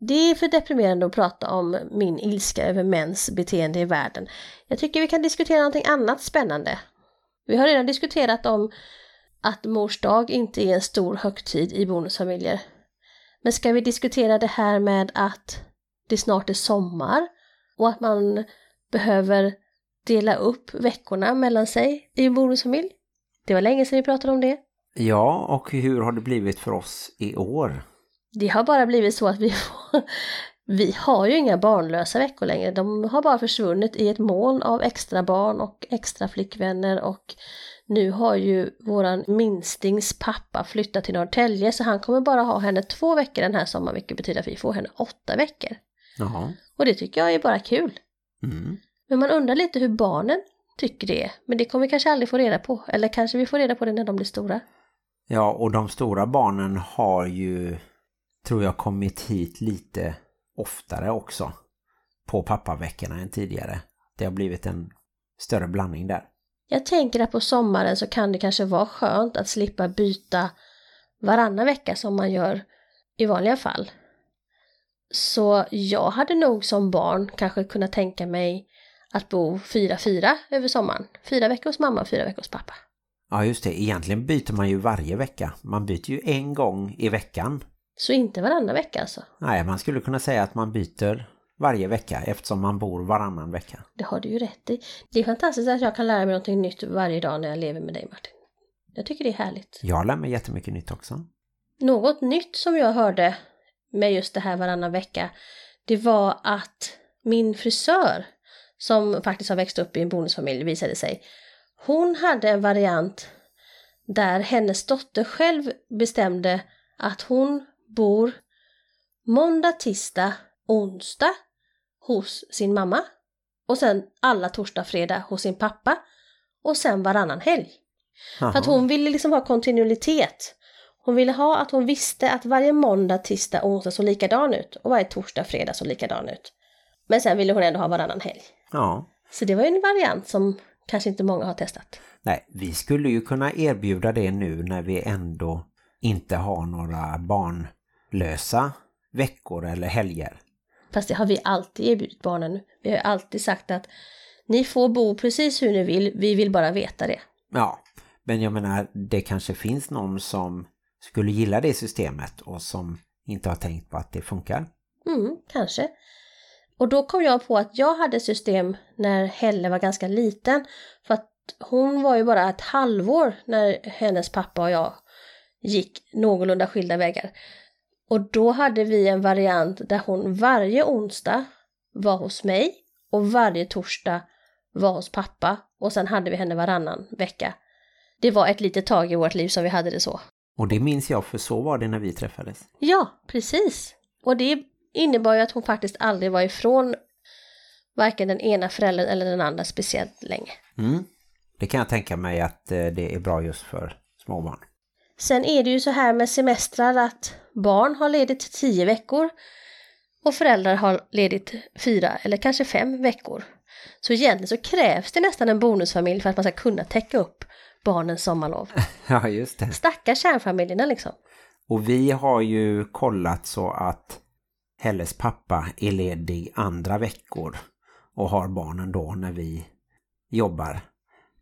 det är för deprimerande att prata om min ilska över mäns beteende i världen. Jag tycker vi kan diskutera någonting annat spännande. Vi har redan diskuterat om att mors dag inte är en stor högtid i bonusfamiljer. Men ska vi diskutera det här med att det snart är sommar och att man behöver dela upp veckorna mellan sig i en bonusfamilj? Det var länge sedan vi pratade om det. Ja, och hur har det blivit för oss i år? Det har bara blivit så att vi får, vi har ju inga barnlösa veckor längre. De har bara försvunnit i ett moln av extra barn och extra flickvänner och nu har ju våran minstings pappa flyttat till Norrtälje så han kommer bara ha henne två veckor den här sommaren vilket betyder att vi får henne åtta veckor. Jaha. Och det tycker jag är bara kul. Mm. Men man undrar lite hur barnen tycker det är. Men det kommer vi kanske aldrig få reda på. Eller kanske vi får reda på det när de blir stora. Ja, och de stora barnen har ju, tror jag, kommit hit lite oftare också på pappaveckorna än tidigare. Det har blivit en större blandning där. Jag tänker att på sommaren så kan det kanske vara skönt att slippa byta varannan vecka som man gör i vanliga fall. Så jag hade nog som barn kanske kunnat tänka mig att bo fyra fyra över sommaren. Fyra veckor hos mamma och fyra veckor hos pappa. Ja, just det. Egentligen byter man ju varje vecka. Man byter ju en gång i veckan. Så inte varannan vecka alltså. Nej, man skulle kunna säga att man byter varje vecka eftersom man bor varannan vecka. Det har du ju rätt i. Det är fantastiskt att jag kan lära mig någonting nytt varje dag när jag lever med dig Martin. Jag tycker det är härligt. Jag lär mig jättemycket nytt också. Något nytt som jag hörde med just det här varannan vecka, det var att min frisör, som faktiskt har växt upp i en bonusfamilj visade sig, hon hade en variant där hennes dotter själv bestämde att hon bor måndag, tisdag, onsdag hos sin mamma och sen alla torsdag, fredag hos sin pappa och sen varannan helg. För att hon ville liksom ha kontinuitet. Hon ville ha att hon visste att varje måndag, tisdag, onsdag såg likadan ut och varje torsdag, fredag såg likadan ut. Men sen ville hon ändå ha varannan helg. Ja. Så det var ju en variant som kanske inte många har testat. Nej, vi skulle ju kunna erbjuda det nu när vi ändå inte har några barnlösa veckor eller helger. Fast det har vi alltid erbjudit barnen. Vi har alltid sagt att ni får bo precis hur ni vill, vi vill bara veta det. Ja, men jag menar det kanske finns någon som skulle gilla det systemet och som inte har tänkt på att det funkar. Mm, kanske. Och då kom jag på att jag hade system när Helle var ganska liten. För att hon var ju bara ett halvår när hennes pappa och jag gick någorlunda skilda vägar. Och då hade vi en variant där hon varje onsdag var hos mig och varje torsdag var hos pappa. Och sen hade vi henne varannan vecka. Det var ett litet tag i vårt liv som vi hade det så. Och det minns jag för så var det när vi träffades. Ja, precis. Och det innebar ju att hon faktiskt aldrig var ifrån varken den ena föräldern eller den andra speciellt länge. Mm. Det kan jag tänka mig att eh, det är bra just för småbarn. Sen är det ju så här med semestrar att barn har ledigt tio veckor och föräldrar har ledigt fyra eller kanske fem veckor. Så egentligen så krävs det nästan en bonusfamilj för att man ska kunna täcka upp barnens sommarlov. Ja, just det. Stackars kärnfamiljerna liksom. Och vi har ju kollat så att Helles pappa är ledig andra veckor och har barnen då när vi jobbar.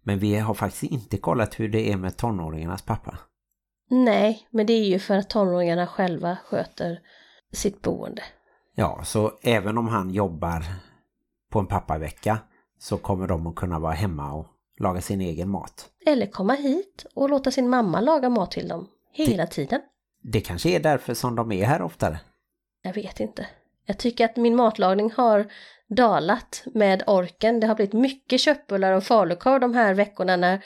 Men vi har faktiskt inte kollat hur det är med tonåringarnas pappa. Nej, men det är ju för att tonåringarna själva sköter sitt boende. Ja, så även om han jobbar på en pappavecka så kommer de att kunna vara hemma och laga sin egen mat. Eller komma hit och låta sin mamma laga mat till dem hela tiden. Det kanske är därför som de är här oftare. Jag vet inte. Jag tycker att min matlagning har dalat med orken. Det har blivit mycket köttbullar och falukorv de här veckorna när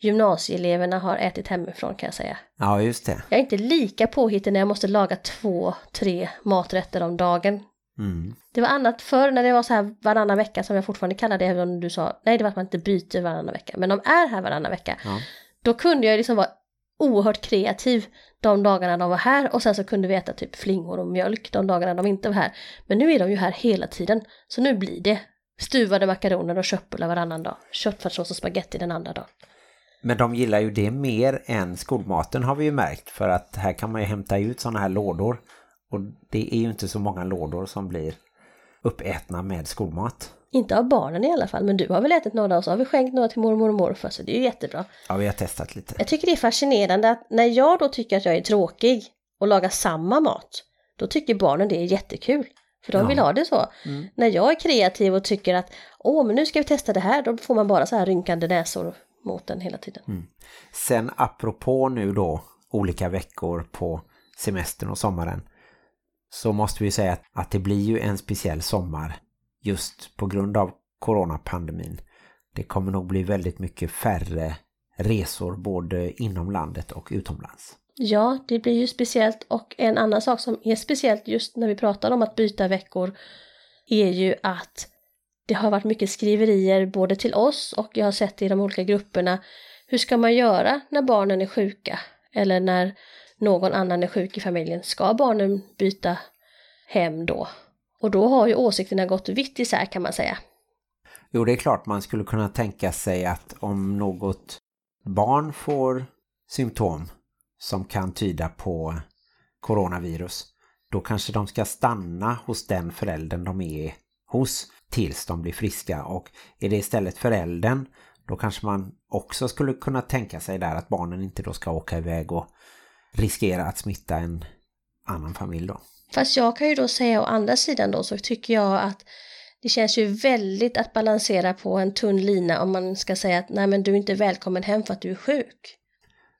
gymnasieeleverna har ätit hemifrån kan jag säga. Ja, just det. Jag är inte lika påhittig när jag måste laga två, tre maträtter om dagen. Mm. Det var annat förr när det var så här varannan vecka som jag fortfarande kallar det, även om du sa nej det var att man inte byter varannan vecka, men de är här varannan vecka. Ja. Då kunde jag liksom vara oerhört kreativ de dagarna de var här och sen så kunde vi äta typ flingor och mjölk de dagarna de inte var här. Men nu är de ju här hela tiden, så nu blir det stuvade makaroner och köttbullar varannan dag, köttfärssås och spaghetti den andra dagen. Men de gillar ju det mer än skolmaten har vi ju märkt. För att här kan man ju hämta ut sådana här lådor. Och det är ju inte så många lådor som blir uppätna med skolmat. Inte av barnen i alla fall, men du har väl ätit några och så har vi skänkt några till mormor och morfar så det är ju jättebra. Ja, vi har testat lite. Jag tycker det är fascinerande att när jag då tycker att jag är tråkig och lagar samma mat, då tycker barnen det är jättekul. För de Ja. vill ha det så. Mm. När jag är kreativ och tycker att åh, men nu ska vi testa det här, då får man bara så här rynkande näsor mot den hela tiden. Mm. Sen apropå nu då olika veckor på semestern och sommaren så måste vi säga att, att det blir ju en speciell sommar just på grund av coronapandemin. Det kommer nog bli väldigt mycket färre resor både inom landet och utomlands. Ja, det blir ju speciellt och en annan sak som är speciellt just när vi pratar om att byta veckor är ju att det har varit mycket skriverier både till oss och jag har sett i de olika grupperna. Hur ska man göra när barnen är sjuka? Eller när någon annan är sjuk i familjen? Ska barnen byta hem då? Och då har ju åsikterna gått vitt isär kan man säga. Jo, det är klart man skulle kunna tänka sig att om något barn får symptom som kan tyda på coronavirus, då kanske de ska stanna hos den föräldern de är hos tills de blir friska. Och är det istället föräldern, då kanske man också skulle kunna tänka sig där att barnen inte då ska åka iväg och riskera att smitta en annan familj då. Fast jag kan ju då säga å andra sidan då så tycker jag att det känns ju väldigt att balansera på en tunn lina om man ska säga att nej men du är inte välkommen hem för att du är sjuk.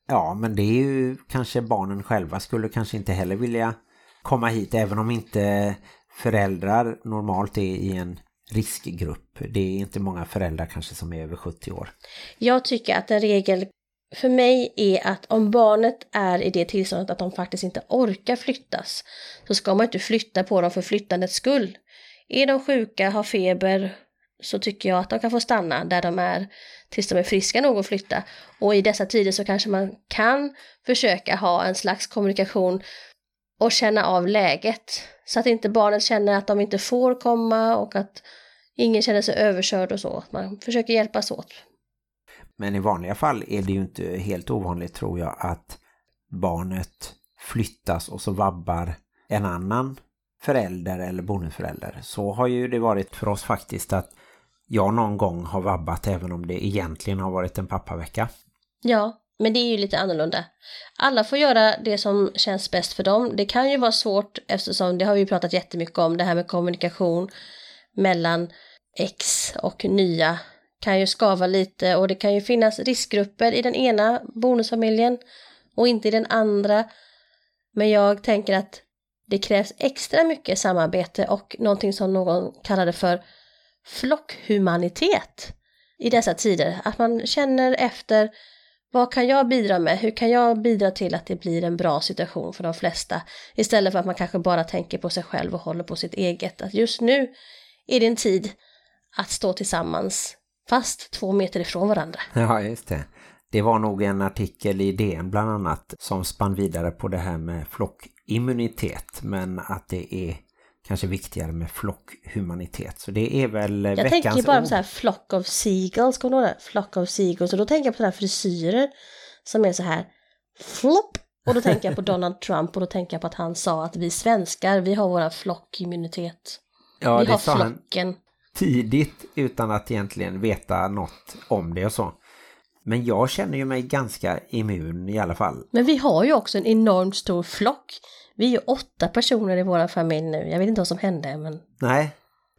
Ja, men det är ju kanske barnen själva skulle kanske inte heller vilja komma hit även om inte föräldrar normalt är i en riskgrupp. Det är inte många föräldrar kanske som är över 70 år. Jag tycker att en regel för mig är att om barnet är i det tillståndet att de faktiskt inte orkar flyttas så ska man inte flytta på dem för flyttandets skull. Är de sjuka, har feber så tycker jag att de kan få stanna där de är tills de är friska nog att flytta. Och i dessa tider så kanske man kan försöka ha en slags kommunikation och känna av läget. Så att inte barnet känner att de inte får komma och att ingen känner sig överkörd och så. Man försöker hjälpas åt. Men i vanliga fall är det ju inte helt ovanligt tror jag att barnet flyttas och så vabbar en annan förälder eller bonusförälder. Så har ju det varit för oss faktiskt att jag någon gång har vabbat även om det egentligen har varit en pappavecka. Ja, men det är ju lite annorlunda. Alla får göra det som känns bäst för dem. Det kan ju vara svårt eftersom det har vi pratat jättemycket om, det här med kommunikation mellan ex och nya kan ju skava lite och det kan ju finnas riskgrupper i den ena bonusfamiljen och inte i den andra. Men jag tänker att det krävs extra mycket samarbete och någonting som någon kallade för flockhumanitet i dessa tider. Att man känner efter vad kan jag bidra med? Hur kan jag bidra till att det blir en bra situation för de flesta? Istället för att man kanske bara tänker på sig själv och håller på sitt eget. Att just nu är det en tid att stå tillsammans, fast två meter ifrån varandra. Ja, just det. Det var nog en artikel i DN bland annat som spann vidare på det här med flockimmunitet. Men att det är kanske viktigare med flockhumanitet. Så det är väl Jag veckans tänker bara på så här flock of seagulls, kommer du ihåg det? Flock of seagulls. Och då tänker jag på sådana här frisyrer som är så här flopp. Och då tänker jag på Donald Trump och då tänker jag på att han sa att vi svenskar, vi har våra flockimmunitet. Ja, vi det har sa han flocken. tidigt utan att egentligen veta något om det och så. Men jag känner ju mig ganska immun i alla fall. Men vi har ju också en enormt stor flock. Vi är ju åtta personer i vår familj nu. Jag vet inte vad som hände, men Nej,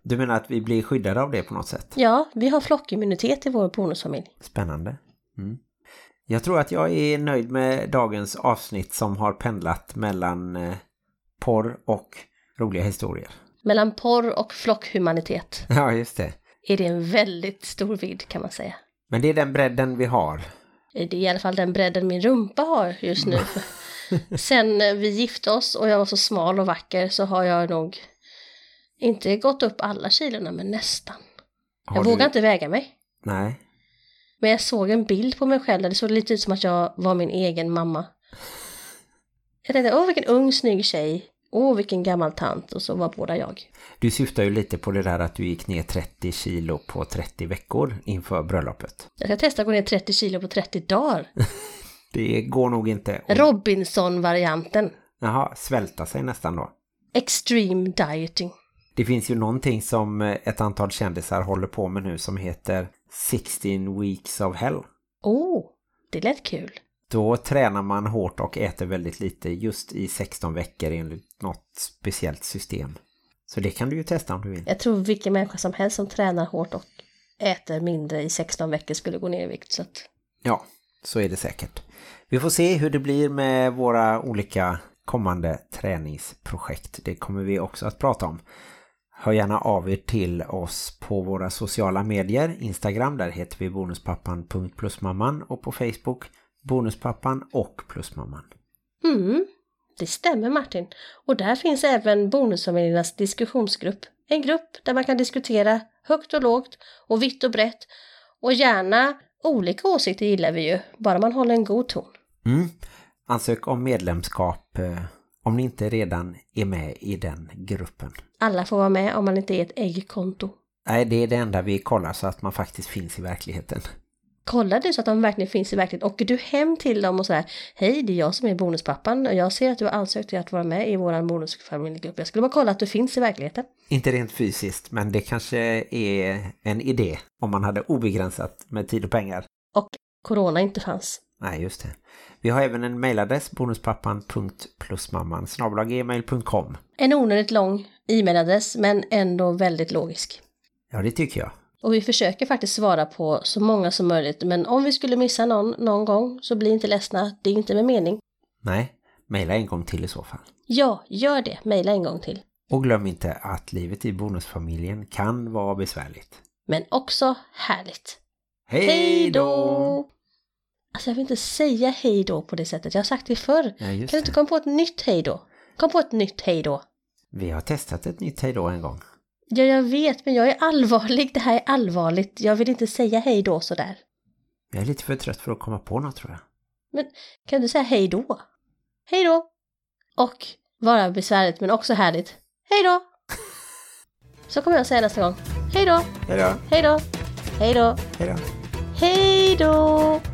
du menar att vi blir skyddade av det på något sätt? ja, vi har flockimmunitet i vår bonusfamilj. Spännande. Mm. Jag tror att jag är nöjd med dagens avsnitt som har pendlat mellan eh, porr och roliga historier. Mellan porr och flockhumanitet Ja, just det. är det en väldigt stor vidd kan man säga. Men det är den bredden vi har. Det är i alla fall den bredden min rumpa har just nu. Sen eh, vi gifte oss och jag var så smal och vacker så har jag nog inte gått upp alla kilorna men nästan. Har jag du- vågar inte väga mig. Nej. Men jag såg en bild på mig själv där det såg lite ut som att jag var min egen mamma. Jag tänkte, åh vilken ung snygg tjej. Åh vilken gammal tant. Och så var båda jag. Du syftar ju lite på det där att du gick ner 30 kilo på 30 veckor inför bröllopet. Jag ska testa att gå ner 30 kilo på 30 dagar. Det går nog inte. att- Robinson-varianten. Jaha, svälta sig nästan då. Extreme dieting. Det finns ju någonting som eh, ett antal kändisar håller på med nu som heter 16 weeks of hell. Åh, det lät kul. Då tränar man hårt och äter väldigt lite just i 16 veckor enligt något speciellt system. Så det kan du ju testa om du vill. Jag tror vilken människa som helst som tränar hårt och äter mindre i 16 veckor skulle gå ner i vikt. Så att Ja, så är det säkert. Vi får se hur det blir med våra olika kommande träningsprojekt. Det kommer vi också att prata om. Hör gärna av er till oss på våra sociala medier. Instagram, där heter vi bonuspappan.plusmamman och på Facebook bonuspappan och plusmamman. Mm, det stämmer Martin. Och där finns även Bonusfamiljernas diskussionsgrupp. En grupp där man kan diskutera högt och lågt och vitt och brett. Och gärna olika åsikter gillar vi ju, bara man håller en god ton. Mm. Ansök om medlemskap eh, om ni inte redan är med i den gruppen. Alla får vara med om man inte är ett äggkonto. Nej, det är det enda vi kollar så att man faktiskt finns i verkligheten. Kollar du så att de verkligen finns i verkligheten? Åker du hem till dem och säger Hej, det är jag som är bonuspappan och jag ser att du har ansökt till att vara med i vår bonusfamiljegrupp. Jag skulle bara kolla att du finns i verkligheten. Inte rent fysiskt, men det kanske är en idé om man hade obegränsat med tid och pengar. Och corona inte fanns. Nej, just det. Vi har även en mailadress, bonuspappan.plusmamman gmail.com. En onödigt lång e-mailadress men ändå väldigt logisk. Ja, det tycker jag. Och vi försöker faktiskt svara på så många som möjligt men om vi skulle missa någon någon gång så bli inte ledsna, det är inte med mening. Nej, maila en gång till i så fall. Ja, gör det, mejla en gång till. Och glöm inte att livet i bonusfamiljen kan vara besvärligt. Men också härligt. Hej då! Alltså jag vill inte säga hej då på det sättet, jag har sagt det förr. Ja, kan du inte komma på ett nytt hej då? Kom på ett nytt hej då. Vi har testat ett nytt hej då en gång. Ja, jag vet, men jag är allvarlig. Det här är allvarligt. Jag vill inte säga hej då sådär. Jag är lite för trött för att komma på något tror jag. Men kan du säga hej då? Hej då! Och vara besvärligt men också härligt. Hej då! Så kommer jag säga nästa gång. Hej då! Hej då! Hej då! Hej då! Hej då! Hej då!